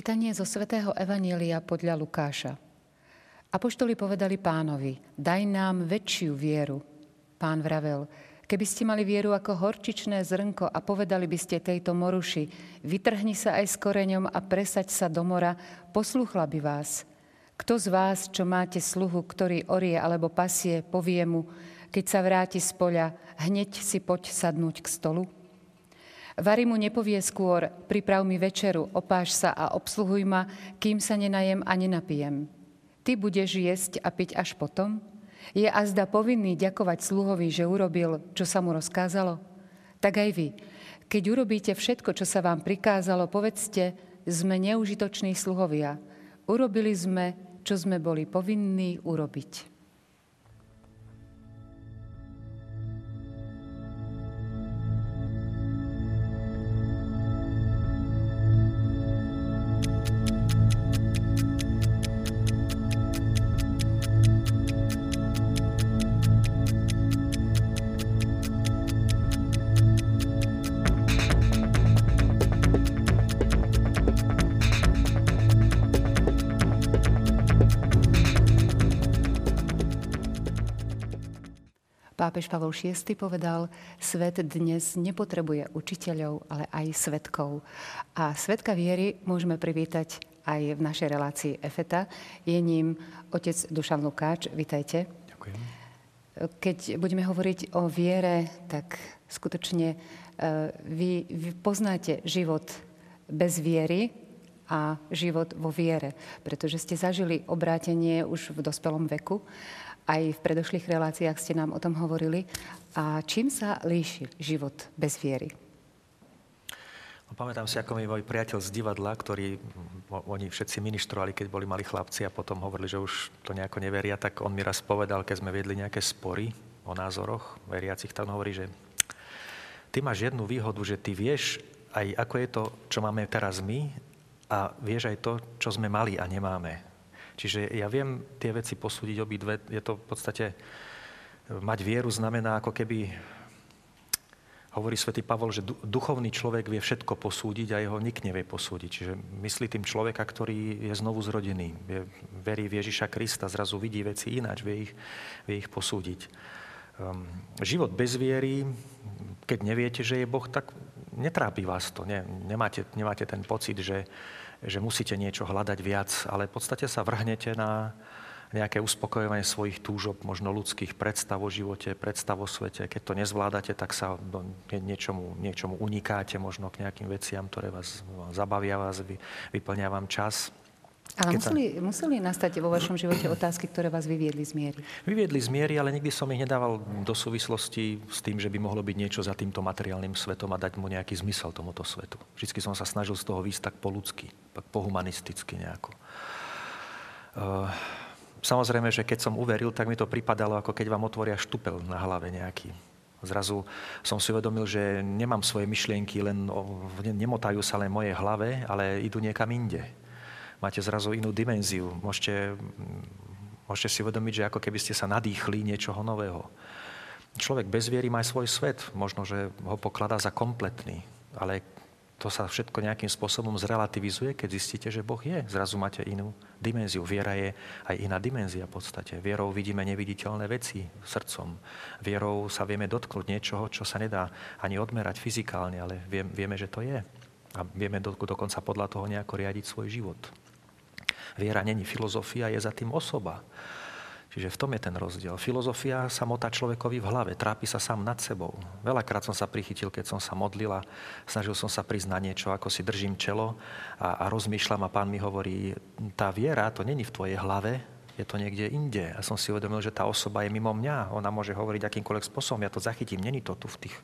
Čítanie zo svätého Evanielia podľa Lukáša. Apoštoli povedali pánovi, daj nám väčšiu vieru. Pán vravel, keby ste mali vieru ako horčičné zrnko a povedali by ste tejto moruši, vytrhni sa aj s koreňom a presaď sa do mora, poslúchla by vás. Kto z vás, čo máte sluhu, ktorý orie alebo pasie, povie mu, keď sa vráti z poľa, hneď si poď sadnúť k stolu? Vary mu nepovie skôr, priprav mi večeru, opáš sa a obsluhuj ma, kým sa nenajem a nenapijem. Ty budeš jesť a piť až potom? Je azda povinný ďakovať sluhovi, že urobil, čo sa mu rozkázalo? Tak aj vy. Keď urobíte všetko, čo sa vám prikázalo, povedzte, sme neužitoční sluhovia. Urobili sme, čo sme boli povinní urobiť. Pápež Pavol VI povedal, svet dnes nepotrebuje učiteľov, ale aj svetkov. A svetka viery môžeme privítať aj v našej relácii EFETA. Je ním otec Dušan Lukáč. Vítajte. Ďakujem. Keď budeme hovoriť o viere, tak skutočne e, vy, vy poznáte život bez viery a život vo viere, pretože ste zažili obrátenie už v dospelom veku aj v predošlých reláciách ste nám o tom hovorili. A čím sa líši život bez viery? No, pamätám si, ako mi môj priateľ z divadla, ktorý, oni všetci ministrovali, keď boli mali chlapci a potom hovorili, že už to nejako neveria, tak on mi raz povedal, keď sme viedli nejaké spory o názoroch veriacich, on hovorí, že ty máš jednu výhodu, že ty vieš aj ako je to, čo máme teraz my a vieš aj to, čo sme mali a nemáme. Čiže ja viem tie veci posúdiť obidve. Je to v podstate, mať vieru znamená ako keby, hovorí svätý Pavol, že duchovný človek vie všetko posúdiť a jeho nik nevie posúdiť. Čiže myslí tým človeka, ktorý je znovu zrodený, vie, verí v Ježiša Krista, zrazu vidí veci ináč, vie ich, vie ich posúdiť. Um, život bez viery, keď neviete, že je Boh, tak netrápi vás to. Ne, nemáte, nemáte ten pocit, že, že musíte niečo hľadať viac, ale v podstate sa vrhnete na nejaké uspokojovanie svojich túžob, možno ľudských predstav o živote, predstav o svete. Keď to nezvládate, tak sa niečomu, niečomu unikáte, možno k nejakým veciam, ktoré vás zabavia, vás vyplňa vám čas. Ale museli, sa... museli nastať vo vašom živote otázky, ktoré vás vyviedli z miery? Vyviedli z miery, ale nikdy som ich nedával do súvislosti s tým, že by mohlo byť niečo za týmto materiálnym svetom a dať mu nejaký zmysel tomuto svetu. Vždycky som sa snažil z toho výsť tak po ľudsky, tak po humanisticky nejako. Uh, samozrejme, že keď som uveril, tak mi to pripadalo, ako keď vám otvoria štupel na hlave nejaký. Zrazu som si uvedomil, že nemám svoje myšlienky, len nemotajú sa len moje hlave, ale idú niekam inde máte zrazu inú dimenziu. Môžete, môžete si uvedomiť, že ako keby ste sa nadýchli niečoho nového. Človek bez viery má svoj svet. Možno, že ho pokladá za kompletný. Ale to sa všetko nejakým spôsobom zrelativizuje, keď zistíte, že Boh je. Zrazu máte inú dimenziu. Viera je aj iná dimenzia v podstate. Vierou vidíme neviditeľné veci srdcom. Vierou sa vieme dotknúť niečoho, čo sa nedá ani odmerať fyzikálne, ale vieme, že to je. A vieme dokonca podľa toho nejako riadiť svoj život. Viera není filozofia, je za tým osoba. Čiže v tom je ten rozdiel. Filozofia sa motá človekovi v hlave, trápi sa sám nad sebou. Veľakrát som sa prichytil, keď som sa modlila, snažil som sa priznať niečo, ako si držím čelo a, a rozmýšľam a pán mi hovorí, tá viera, to není v tvojej hlave, je to niekde inde. A som si uvedomil, že tá osoba je mimo mňa. Ona môže hovoriť akýmkoľvek spôsobom. Ja to zachytím. Není to tu v tých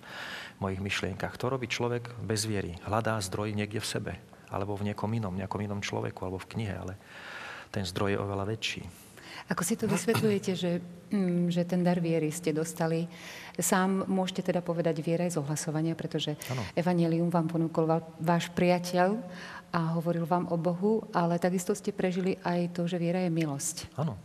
mojich myšlienkach. To robí človek bez viery. Hľadá zdroj niekde v sebe alebo v niekom inom, nejakom inom človeku, alebo v knihe, ale ten zdroj je oveľa väčší. Ako si to vysvetľujete, že, mm, že ten dar viery ste dostali? Sám môžete teda povedať viera aj z ohlasovania, pretože ano. Evangelium vám ponúkol váš priateľ a hovoril vám o Bohu, ale takisto ste prežili aj to, že viera je milosť. Áno.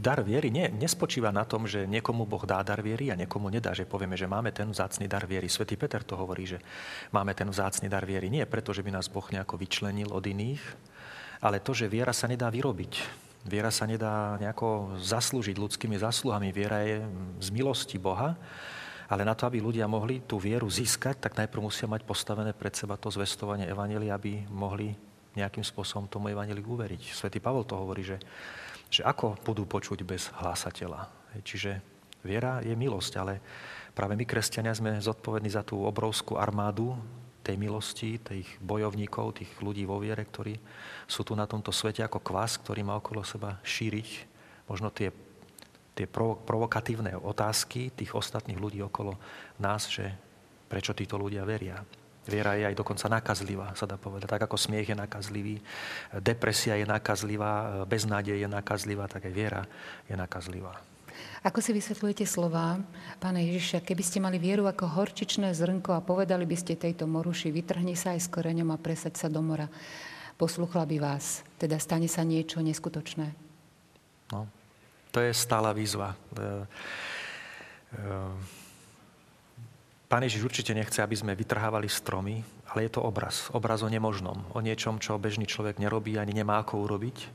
Dar viery nie, nespočíva na tom, že niekomu Boh dá dar viery a niekomu nedá, že povieme, že máme ten vzácný dar viery. Svetý Peter to hovorí, že máme ten vzácný dar viery. Nie preto, že by nás Boh nejako vyčlenil od iných, ale to, že viera sa nedá vyrobiť. Viera sa nedá nejako zaslúžiť ľudskými zasluhami. Viera je z milosti Boha ale na to, aby ľudia mohli tú vieru získať, tak najprv musia mať postavené pred seba to zvestovanie Evangelia, aby mohli nejakým spôsobom tomu Evangeliu uveriť. Svetý Pavol to hovorí, že, že ako budú počuť bez hlásateľa. Čiže viera je milosť, ale práve my, kresťania, sme zodpovední za tú obrovskú armádu tej milosti, tých bojovníkov, tých ľudí vo viere, ktorí sú tu na tomto svete ako kvás, ktorý má okolo seba šíriť možno tie tie provokatívne otázky tých ostatných ľudí okolo nás, že prečo títo ľudia veria. Viera je aj dokonca nakazlivá, sa dá povedať. Tak ako smiech je nakazlivý, depresia je nakazlivá, beznádej je nakazlivá, tak aj viera je nakazlivá. Ako si vysvetľujete slova pána Ježiša, keby ste mali vieru ako horčičné zrnko a povedali by ste tejto moruši, vytrhni sa aj s koreňom a presaď sa do mora, posluchla by vás, teda stane sa niečo neskutočné. No, to je stála výzva. E, e, Pán Ježiš určite nechce, aby sme vytrhávali stromy, ale je to obraz. Obraz o nemožnom. O niečom, čo bežný človek nerobí, ani nemá ako urobiť.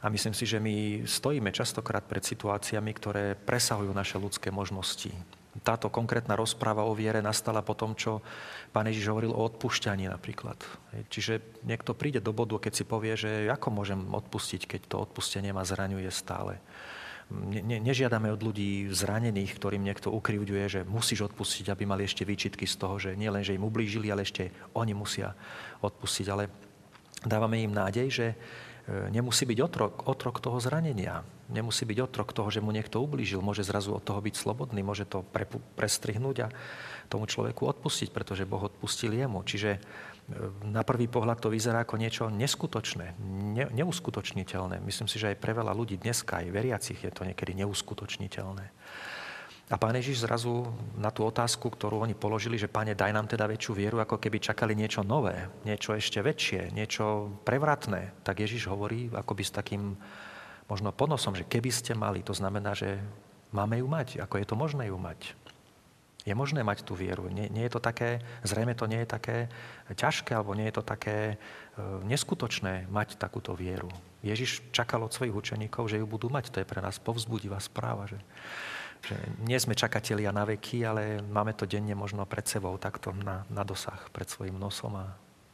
A myslím si, že my stojíme častokrát pred situáciami, ktoré presahujú naše ľudské možnosti. Táto konkrétna rozpráva o viere nastala po tom, čo pán Ježiš hovoril o odpúšťaní napríklad. Čiže niekto príde do bodu, keď si povie, že ako môžem odpustiť, keď to odpustenie ma zraňuje stále. Ne, nežiadame od ľudí zranených, ktorým niekto ukrivďuje, že musíš odpustiť, aby mali ešte výčitky z toho, že nie len, že im ublížili, ale ešte oni musia odpustiť. Ale dávame im nádej, že E, nemusí byť otrok, otrok toho zranenia. Nemusí byť otrok toho, že mu niekto ublížil. Môže zrazu od toho byť slobodný, môže to pre, prestrihnúť a tomu človeku odpustiť, pretože Boh odpustil jemu. Čiže na prvý pohľad to vyzerá ako niečo neskutočné, ne, neuskutočniteľné. Myslím si, že aj pre veľa ľudí dneska, aj veriacich, je to niekedy neuskutočniteľné. A pán Ježiš zrazu na tú otázku, ktorú oni položili, že pane, daj nám teda väčšiu vieru, ako keby čakali niečo nové, niečo ešte väčšie, niečo prevratné, tak Ježiš hovorí akoby s takým možno ponosom, že keby ste mali, to znamená, že máme ju mať, ako je to možné ju mať. Je možné mať tú vieru. Nie, nie je to také, zrejme to nie je také ťažké, alebo nie je to také e, neskutočné mať takúto vieru. Ježiš čakal od svojich učeníkov, že ju budú mať. To je pre nás povzbudivá správa, že že nie sme čakatelia na veky, ale máme to denne možno pred sebou, takto na, na dosah, pred svojim nosom a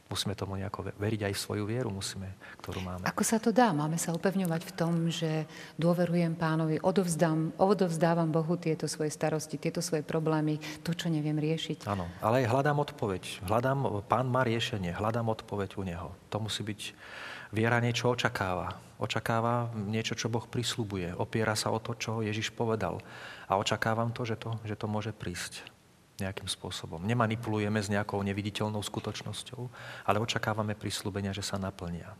musíme tomu nejako veriť aj v svoju vieru, musíme, ktorú máme. Ako sa to dá? Máme sa upevňovať v tom, že dôverujem pánovi, odovzdám, odovzdávam Bohu tieto svoje starosti, tieto svoje problémy, to, čo neviem riešiť. Áno, ale aj hľadám odpoveď. Hľadám, pán má riešenie, hľadám odpoveď u neho. To musí byť Viera niečo očakáva. Očakáva niečo, čo Boh prislubuje. Opiera sa o to, čo Ježiš povedal. A očakávam to, že to, že to môže prísť nejakým spôsobom. Nemanipulujeme s nejakou neviditeľnou skutočnosťou, ale očakávame prislúbenia, že sa naplnia.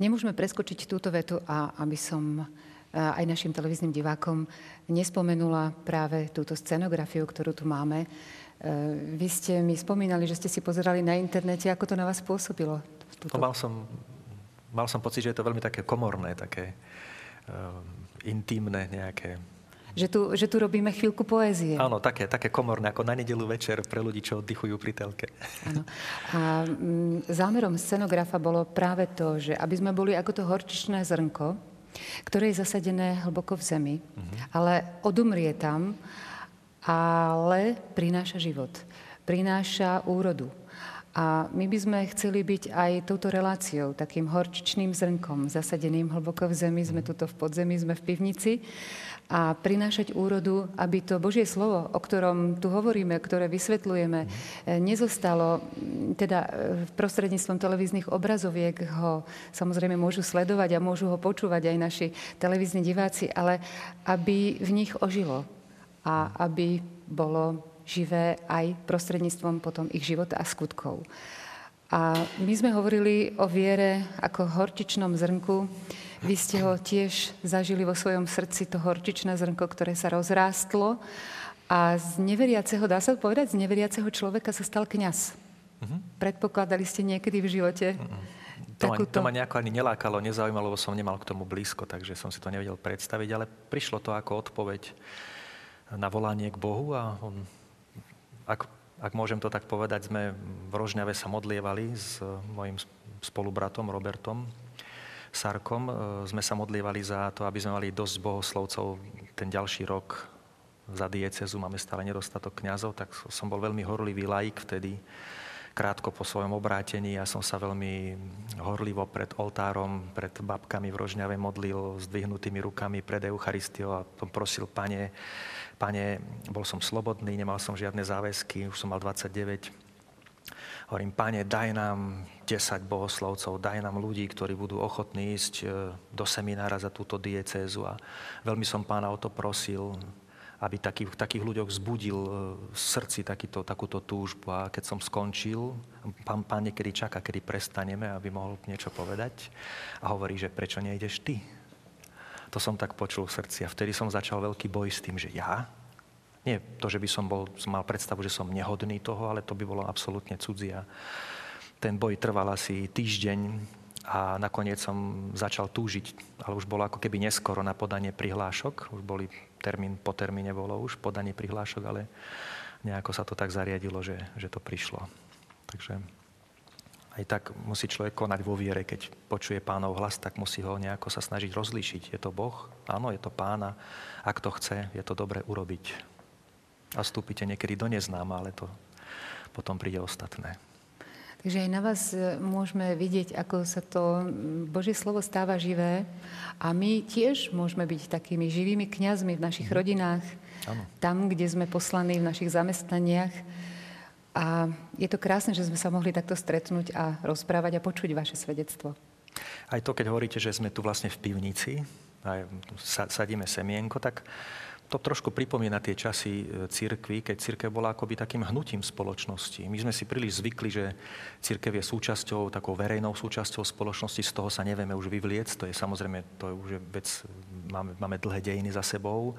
Nemôžeme preskočiť túto vetu a aby som aj našim televíznym divákom nespomenula práve túto scenografiu, ktorú tu máme. E, vy ste mi spomínali, že ste si pozerali na internete, ako to na vás pôsobilo? Túto... No, mal, som, mal som pocit, že je to veľmi také komorné, také uh, intimné nejaké že tu, že tu robíme chvíľku poézie. Áno, také, také komorné, ako na nedelu večer pre ľudí, čo oddychujú pri telke. Áno. A m, zámerom scenografa bolo práve to, že aby sme boli ako to horčičné zrnko, ktoré je zasadené hlboko v zemi, mm-hmm. ale odumrie tam, ale prináša život, prináša úrodu. A my by sme chceli byť aj touto reláciou, takým horčičným zrnkom, zasadeným hlboko v zemi. Sme tuto v podzemí, sme v pivnici. A prinášať úrodu, aby to Božie slovo, o ktorom tu hovoríme, ktoré vysvetľujeme, nezostalo, teda e, prostredníctvom televíznych obrazoviek ho samozrejme môžu sledovať a môžu ho počúvať aj naši televízni diváci, ale aby v nich ožilo a aby bolo živé aj prostredníctvom potom ich života a skutkov. A my sme hovorili o viere ako hortičnom zrnku. Vy ste ho tiež zažili vo svojom srdci, to hortičné zrnko, ktoré sa rozrástlo A z neveriaceho, dá sa povedať, z neveriaceho človeka sa stal kňaz. Uh-huh. Predpokladali ste niekedy v živote uh-huh. To, takúto... to ma nejako ani nelákalo, nezaujímalo, lebo som nemal k tomu blízko, takže som si to nevedel predstaviť, ale prišlo to ako odpoveď na volanie k Bohu a on, ak, ak môžem to tak povedať, sme v Rožňave sa modlievali s mojim spolubratom Robertom Sarkom. E, sme sa modlievali za to, aby sme mali dosť bohoslovcov ten ďalší rok za diecezu. Máme stále nedostatok kňazov, tak som bol veľmi horlivý laik vtedy krátko po svojom obrátení. Ja som sa veľmi horlivo pred oltárom, pred babkami v Rožňave modlil s dvihnutými rukami pred Eucharistiou a prosil, pane, pane, bol som slobodný, nemal som žiadne záväzky, už som mal 29. Hovorím, pane, daj nám 10 bohoslovcov, daj nám ľudí, ktorí budú ochotní ísť e, do seminára za túto diecézu. A veľmi som pána o to prosil aby takých, takých ľuďoch vzbudil e, v srdci takýto, takúto túžbu. A keď som skončil, pán, pán niekedy čaká, kedy prestaneme, aby mohol niečo povedať. A hovorí, že prečo nejdeš ty? To som tak počul v srdci. A vtedy som začal veľký boj s tým, že ja? Nie to, že by som bol, mal predstavu, že som nehodný toho, ale to by bolo absolútne cudzia. Ten boj trval asi týždeň a nakoniec som začal túžiť, ale už bolo ako keby neskoro na podanie prihlášok. Už boli termín po termíne bolo už podanie prihlášok, ale nejako sa to tak zariadilo, že, že to prišlo. Takže aj tak musí človek konať vo viere, keď počuje pánov hlas, tak musí ho nejako sa snažiť rozlíšiť. Je to Boh? Áno, je to pána. Ak to chce, je to dobre urobiť. A vstúpite niekedy do neznáma, ale to potom príde ostatné. Takže aj na vás e, môžeme vidieť, ako sa to Božie slovo stáva živé a my tiež môžeme byť takými živými kňazmi v našich mhm. rodinách, ano. tam, kde sme poslaní v našich zamestnaniach. A je to krásne, že sme sa mohli takto stretnúť a rozprávať a počuť vaše svedectvo. Aj to, keď hovoríte, že sme tu vlastne v pivnici, a sadíme semienko, tak to trošku pripomína tie časy e, církvy, keď církev bola akoby takým hnutím spoločnosti. My sme si príliš zvykli, že církev je súčasťou, takou verejnou súčasťou spoločnosti, z toho sa nevieme už vyvliec, to je samozrejme, to je už vec, máme, máme dlhé dejiny za sebou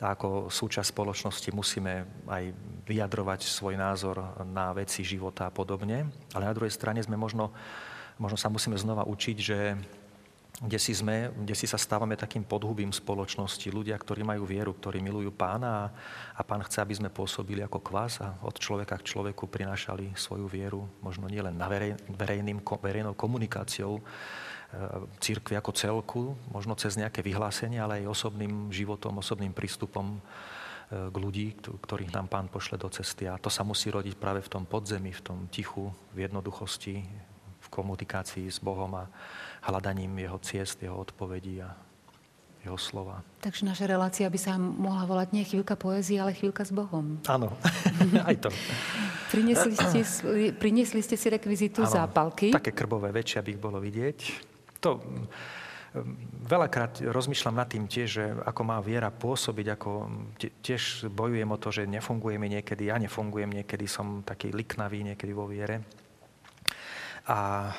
ako súčasť spoločnosti musíme aj vyjadrovať svoj názor na veci života a podobne. Ale na druhej strane sme možno, možno sa musíme znova učiť, že kde si, sme, kde si sa stávame takým podhubím spoločnosti. Ľudia, ktorí majú vieru, ktorí milujú pána a, a pán chce, aby sme pôsobili ako kvás a od človeka k človeku prinášali svoju vieru, možno nielen na verej, verejným, verejnou komunikáciou církvy ako celku, možno cez nejaké vyhlásenie, ale aj osobným životom, osobným prístupom e, k ľudí, ktorých nám pán pošle do cesty. A to sa musí rodiť práve v tom podzemí, v tom tichu, v jednoduchosti, v komunikácii s Bohom a, hľadaním jeho ciest, jeho odpovedí a jeho slova. Takže naša relácia by sa mohla volať nie chvíľka poézie, ale chvíľka s Bohom. Áno, aj to. priniesli, ste, priniesli ste si rekvizitu ano, zápalky. Také krbové väčšie, aby ich bolo vidieť. To mm, veľakrát rozmýšľam nad tým tiež, že ako má viera pôsobiť, ako tiež bojujem o to, že nefunguje mi niekedy, ja nefungujem niekedy, som taký liknavý niekedy vo viere. A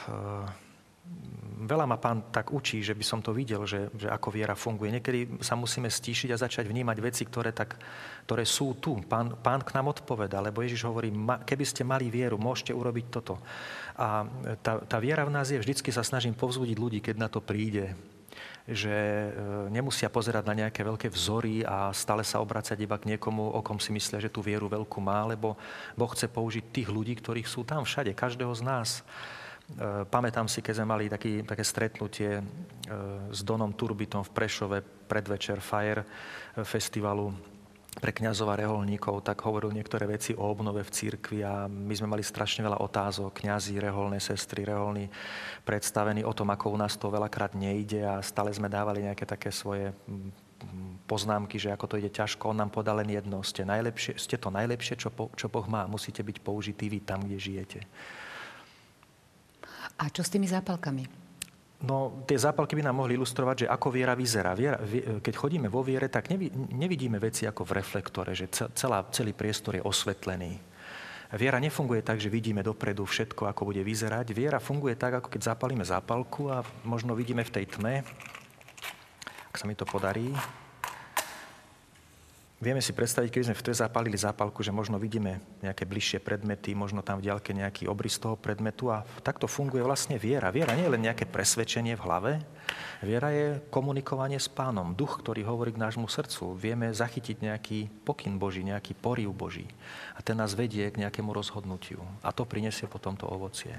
veľa ma pán tak učí, že by som to videl, že, že ako viera funguje. Niekedy sa musíme stíšiť a začať vnímať veci, ktoré, tak, ktoré sú tu. Pán, pán k nám odpoveda, lebo Ježiš hovorí, keby ste mali vieru, môžete urobiť toto. A tá, tá viera v nás je, vždycky sa snažím povzbudiť ľudí, keď na to príde, že e, nemusia pozerať na nejaké veľké vzory a stále sa obracať iba k niekomu, o kom si myslia, že tú vieru veľkú má, lebo Boh chce použiť tých ľudí, ktorých sú tam všade, každého z nás. E, pamätám si, keď sme mali taký, také stretnutie e, s Donom Turbitom v Prešove predvečer Fire festivalu pre kňazov a reholníkov, tak hovoril niektoré veci o obnove v církvi a my sme mali strašne veľa otázok, kňazi, reholné sestry, reholní predstavení o tom, ako u nás to veľakrát nejde a stále sme dávali nejaké také svoje poznámky, že ako to ide ťažko. On nám podal len jedno, ste, najlepšie, ste to najlepšie, čo, po, čo Boh má. Musíte byť použití vy tam, kde žijete. A čo s tými zápalkami? No, tie zápalky by nám mohli ilustrovať, že ako viera vyzerá. Viera, keď chodíme vo viere, tak nevidíme veci ako v reflektore, že celá, celý priestor je osvetlený. Viera nefunguje tak, že vidíme dopredu všetko, ako bude vyzerať. Viera funguje tak, ako keď zapalíme zápalku a možno vidíme v tej tme, ak sa mi to podarí, Vieme si predstaviť, keď sme v tej zapálili zápalku, že možno vidíme nejaké bližšie predmety, možno tam v ďalke nejaký obrys toho predmetu a takto funguje vlastne viera. Viera nie je len nejaké presvedčenie v hlave, viera je komunikovanie s pánom, duch, ktorý hovorí k nášmu srdcu. Vieme zachytiť nejaký pokyn Boží, nejaký poriv Boží a ten nás vedie k nejakému rozhodnutiu a to prinesie potom to ovocie.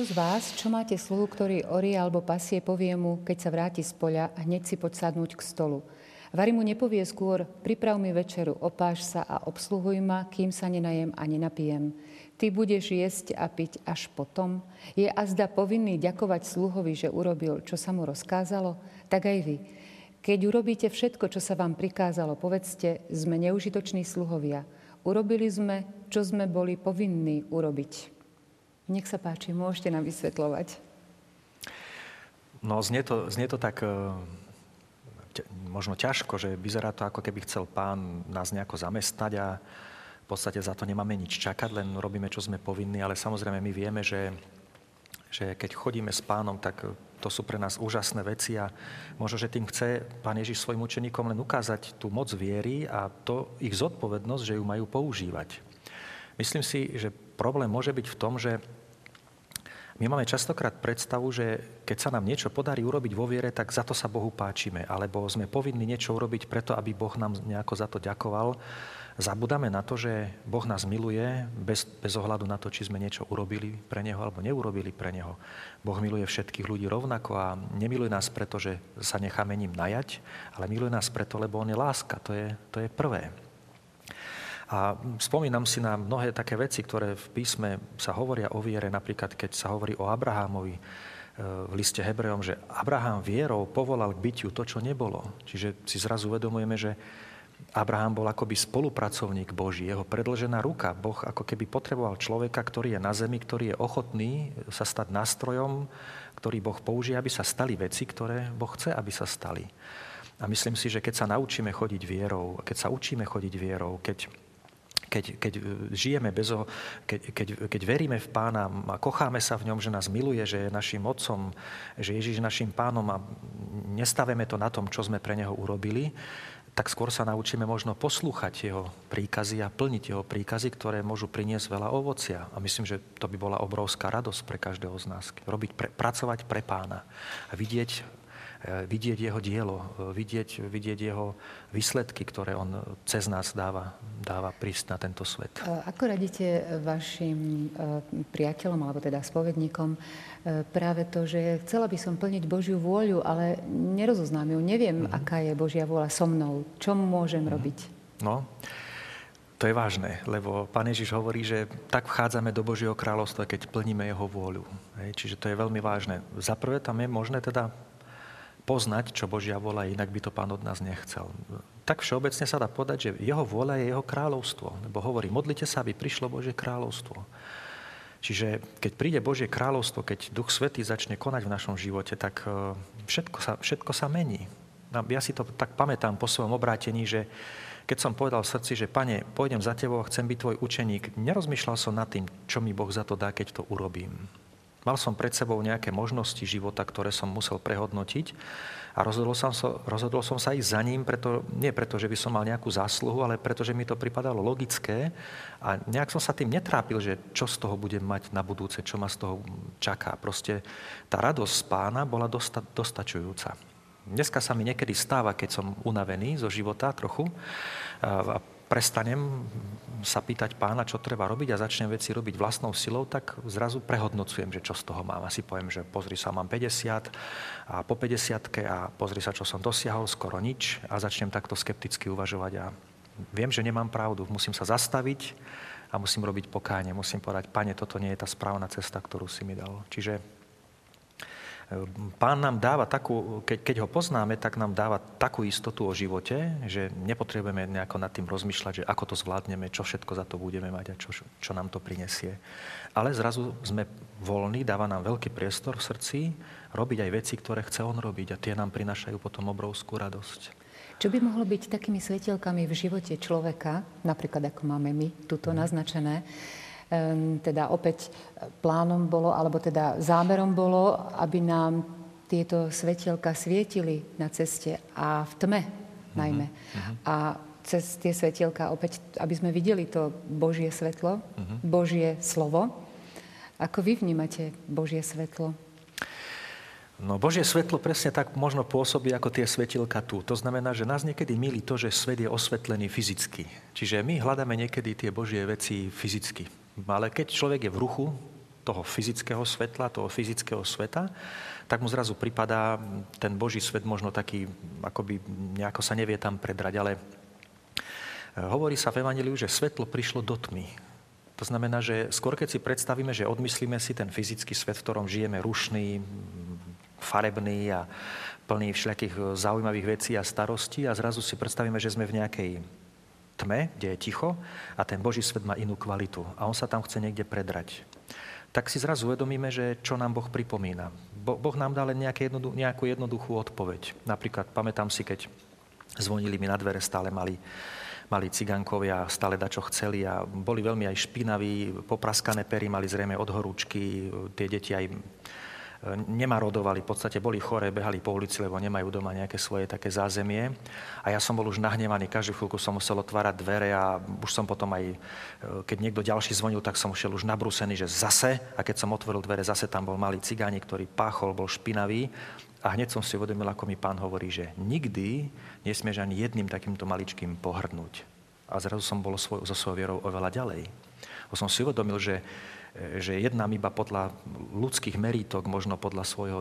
Kto z vás, čo máte sluhu, ktorý orie alebo pasie, povie mu, keď sa vráti z poľa, hneď si poď k stolu. Vary mu nepovie skôr, priprav mi večeru, opáš sa a obsluhuj ma, kým sa nenajem a nenapijem. Ty budeš jesť a piť až potom. Je azda povinný ďakovať sluhovi, že urobil, čo sa mu rozkázalo? Tak aj vy. Keď urobíte všetko, čo sa vám prikázalo, povedzte, sme neužitoční sluhovia. Urobili sme, čo sme boli povinní urobiť. Nech sa páči, môžete nám vysvetľovať. No, znie to, znie to tak e, možno ťažko, že vyzerá to ako keby chcel pán nás nejako zamestnať a v podstate za to nemáme nič čakať, len robíme, čo sme povinní, ale samozrejme my vieme, že, že keď chodíme s pánom, tak to sú pre nás úžasné veci a možno, že tým chce pán Ježiš svojim učeníkom len ukázať tú moc viery a to ich zodpovednosť, že ju majú používať. Myslím si, že problém môže byť v tom, že my máme častokrát predstavu, že keď sa nám niečo podarí urobiť vo viere, tak za to sa Bohu páčime. Alebo sme povinni niečo urobiť preto, aby Boh nám nejako za to ďakoval. Zabudáme na to, že Boh nás miluje bez, bez ohľadu na to, či sme niečo urobili pre Neho alebo neurobili pre Neho. Boh miluje všetkých ľudí rovnako a nemiluje nás preto, že sa necháme ním najať, ale miluje nás preto, lebo On je láska. To je, to je prvé. A spomínam si na mnohé také veci, ktoré v písme sa hovoria o viere, napríklad keď sa hovorí o Abrahámovi e, v liste Hebrejom, že Abraham vierou povolal k bytiu to, čo nebolo. Čiže si zrazu uvedomujeme, že Abraham bol akoby spolupracovník Boží, jeho predlžená ruka. Boh ako keby potreboval človeka, ktorý je na zemi, ktorý je ochotný sa stať nástrojom, ktorý Boh použije, aby sa stali veci, ktoré Boh chce, aby sa stali. A myslím si, že keď sa naučíme chodiť vierou, keď sa učíme chodiť vierou, keď keď, keď žijeme bez keď, keď, keď veríme v pána a kocháme sa v ňom, že nás miluje, že je našim otcom, že Ježiš je našim pánom a nestaveme to na tom, čo sme pre neho urobili, tak skôr sa naučíme možno poslúchať jeho príkazy a plniť jeho príkazy, ktoré môžu priniesť veľa ovocia. A myslím, že to by bola obrovská radosť pre každého z nás. Robiť, pre, pracovať pre pána a vidieť vidieť jeho dielo, eh, vidieť, vidieť jeho výsledky, ktoré on cez nás dáva, dáva prísť na tento svet. Ako radíte vašim eh, priateľom, alebo teda spovedníkom, práve to, že chcela by som plniť Božiu vôľu, ale nerozoznám ju, neviem, mm-hmm. aká je Božia vôľa so mnou, čo môžem mm-hmm. robiť? No, to je vážne, lebo Pán Ježiš hovorí, že tak vchádzame do Božieho kráľovstva, keď plníme Jeho vôľu. Hej, čiže to je veľmi vážne. Za prvé tam je možné teda poznať, čo Božia vola, inak by to pán od nás nechcel. Tak všeobecne sa dá povedať, že jeho vola je jeho kráľovstvo. Lebo hovorí, modlite sa, aby prišlo Božie kráľovstvo. Čiže keď príde Božie kráľovstvo, keď Duch Svetý začne konať v našom živote, tak e, všetko sa, všetko sa mení. Ja si to tak pamätám po svojom obrátení, že keď som povedal v srdci, že pane, pôjdem za tebou a chcem byť tvoj učeník, nerozmýšľal som nad tým, čo mi Boh za to dá, keď to urobím. Mal som pred sebou nejaké možnosti života, ktoré som musel prehodnotiť a rozhodol som, sa, rozhodol som sa ísť za ním, preto, nie preto, že by som mal nejakú zásluhu, ale preto, že mi to pripadalo logické a nejak som sa tým netrápil, že čo z toho budem mať na budúce, čo ma z toho čaká. Proste tá radosť z pána bola dosta, dostačujúca. Dneska sa mi niekedy stáva, keď som unavený zo života trochu a prestanem sa pýtať pána, čo treba robiť a začnem veci robiť vlastnou silou, tak zrazu prehodnocujem, že čo z toho mám. Asi poviem, že pozri sa, mám 50 a po 50 a pozri sa, čo som dosiahol, skoro nič a začnem takto skepticky uvažovať a viem, že nemám pravdu. Musím sa zastaviť a musím robiť pokánie. Musím povedať, pane, toto nie je tá správna cesta, ktorú si mi dal. Čiže Pán nám dáva takú, keď, keď ho poznáme, tak nám dáva takú istotu o živote, že nepotrebujeme nejako nad tým rozmýšľať, že ako to zvládneme, čo všetko za to budeme mať a čo, čo nám to prinesie. Ale zrazu sme voľní, dáva nám veľký priestor v srdci robiť aj veci, ktoré chce on robiť a tie nám prinašajú potom obrovskú radosť. Čo by mohlo byť takými svetelkami v živote človeka, napríklad ako máme my tuto mhm. naznačené, teda opäť plánom bolo, alebo teda zámerom bolo, aby nám tieto svetelka svietili na ceste a v tme najmä. Uh-huh. A cez tie svetielka opäť, aby sme videli to Božie svetlo, uh-huh. Božie slovo. Ako vy vnímate Božie svetlo? No Božie svetlo presne tak možno pôsobí ako tie svetilka tu. To znamená, že nás niekedy milí to, že svet je osvetlený fyzicky. Čiže my hľadáme niekedy tie Božie veci fyzicky. Ale keď človek je v ruchu toho fyzického svetla, toho fyzického sveta, tak mu zrazu pripadá ten Boží svet možno taký, akoby nejako sa nevie tam predrať. Ale e, hovorí sa v Evangeliu, že svetlo prišlo do tmy. To znamená, že skôr keď si predstavíme, že odmyslíme si ten fyzický svet, v ktorom žijeme rušný, farebný a plný všelijakých e, zaujímavých vecí a starostí a zrazu si predstavíme, že sme v nejakej tme, kde je ticho a ten Boží svet má inú kvalitu a on sa tam chce niekde predrať. Tak si zrazu uvedomíme, že čo nám Boh pripomína. Bo, boh nám dá len jednodu, nejakú jednoduchú odpoveď. Napríklad, pamätám si, keď zvonili mi na dvere, stále mali mali cigánkovia, stále da čo chceli a boli veľmi aj špinaví, popraskané pery mali zrejme od horúčky, tie deti aj nemarodovali, v podstate boli choré, behali po ulici, lebo nemajú doma nejaké svoje také zázemie. A ja som bol už nahnevaný, každú chvíľku som musel otvárať dvere a už som potom aj, e, keď niekto ďalší zvonil, tak som šiel už nabrúsený, že zase. A keď som otvoril dvere, zase tam bol malý cigánik, ktorý páchol, bol špinavý. A hneď som si uvedomil, ako mi pán hovorí, že nikdy nesmieš ani jedným takýmto maličkým pohrdnúť. A zrazu som bol svoj, so svojou vierou oveľa ďalej. Bo som si uvedomil, že že jednám iba podľa ľudských merítok, možno podľa svojho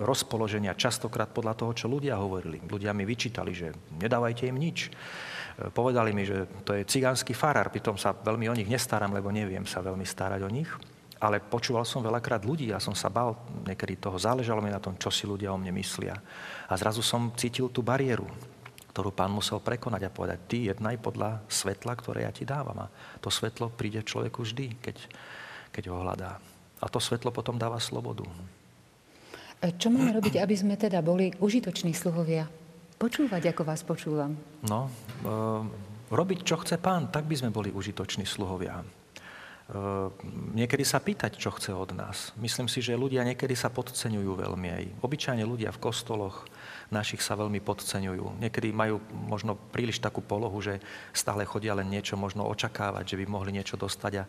rozpoloženia, častokrát podľa toho, čo ľudia hovorili. Ľudia mi vyčítali, že nedávajte im nič. Povedali mi, že to je cigánsky farár, pritom sa veľmi o nich nestaram, lebo neviem sa veľmi starať o nich. Ale počúval som veľakrát ľudí a som sa bal niekedy toho. Záležalo mi na tom, čo si ľudia o mne myslia. A zrazu som cítil tú bariéru ktorú pán musel prekonať a povedať, ty jednaj podľa svetla, ktoré ja ti dávam. A to svetlo príde človeku vždy, keď, keď ho hľadá. A to svetlo potom dáva slobodu. E, čo máme robiť, aby sme teda boli užitoční sluhovia? Počúvať, ako vás počúvam. No, e, robiť, čo chce pán, tak by sme boli užitoční sluhovia. E, niekedy sa pýtať, čo chce od nás. Myslím si, že ľudia niekedy sa podceňujú veľmi aj. Obyčajne ľudia v kostoloch, našich sa veľmi podceňujú. Niekedy majú možno príliš takú polohu, že stále chodia len niečo možno očakávať, že by mohli niečo dostať a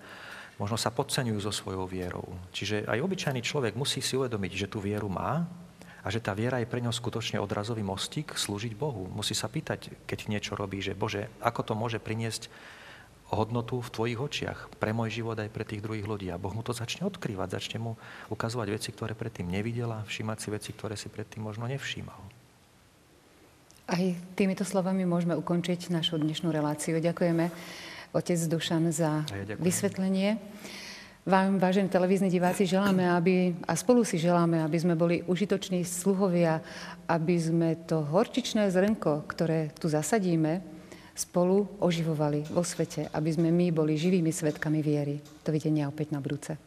možno sa podceňujú so svojou vierou. Čiže aj obyčajný človek musí si uvedomiť, že tú vieru má a že tá viera je pre ňo skutočne odrazový mostík slúžiť Bohu. Musí sa pýtať, keď niečo robí, že Bože, ako to môže priniesť hodnotu v tvojich očiach pre môj život aj pre tých druhých ľudí. A Boh mu to začne odkrývať, začne mu ukazovať veci, ktoré predtým nevidela, všímať si veci, ktoré si predtým možno nevšímal. Aj týmito slovami môžeme ukončiť našu dnešnú reláciu. Ďakujeme, otec Dušan, za ja vysvetlenie. Vám, vážení televízni diváci, želáme, aby, a spolu si želáme, aby sme boli užitoční sluhovia, aby sme to horčičné zrnko, ktoré tu zasadíme, spolu oživovali vo svete, aby sme my boli živými svetkami viery. Dovidenia opäť na budúce.